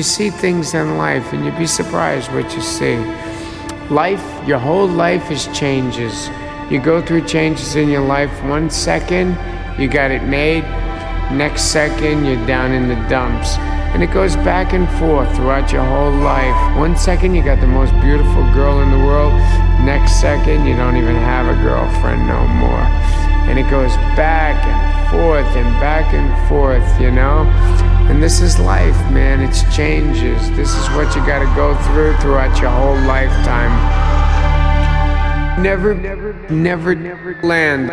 You see things in life and you'd be surprised what you see. Life, your whole life is changes. You go through changes in your life. One second, you got it made. Next second, you're down in the dumps. And it goes back and forth throughout your whole life. One second, you got the most beautiful girl in the world. Next second, you don't even have a girlfriend no more. And it goes back and forth and back and forth, you know? And this is life, man. It's changes. This is what you got to go through throughout your whole lifetime. Never, never, never, never land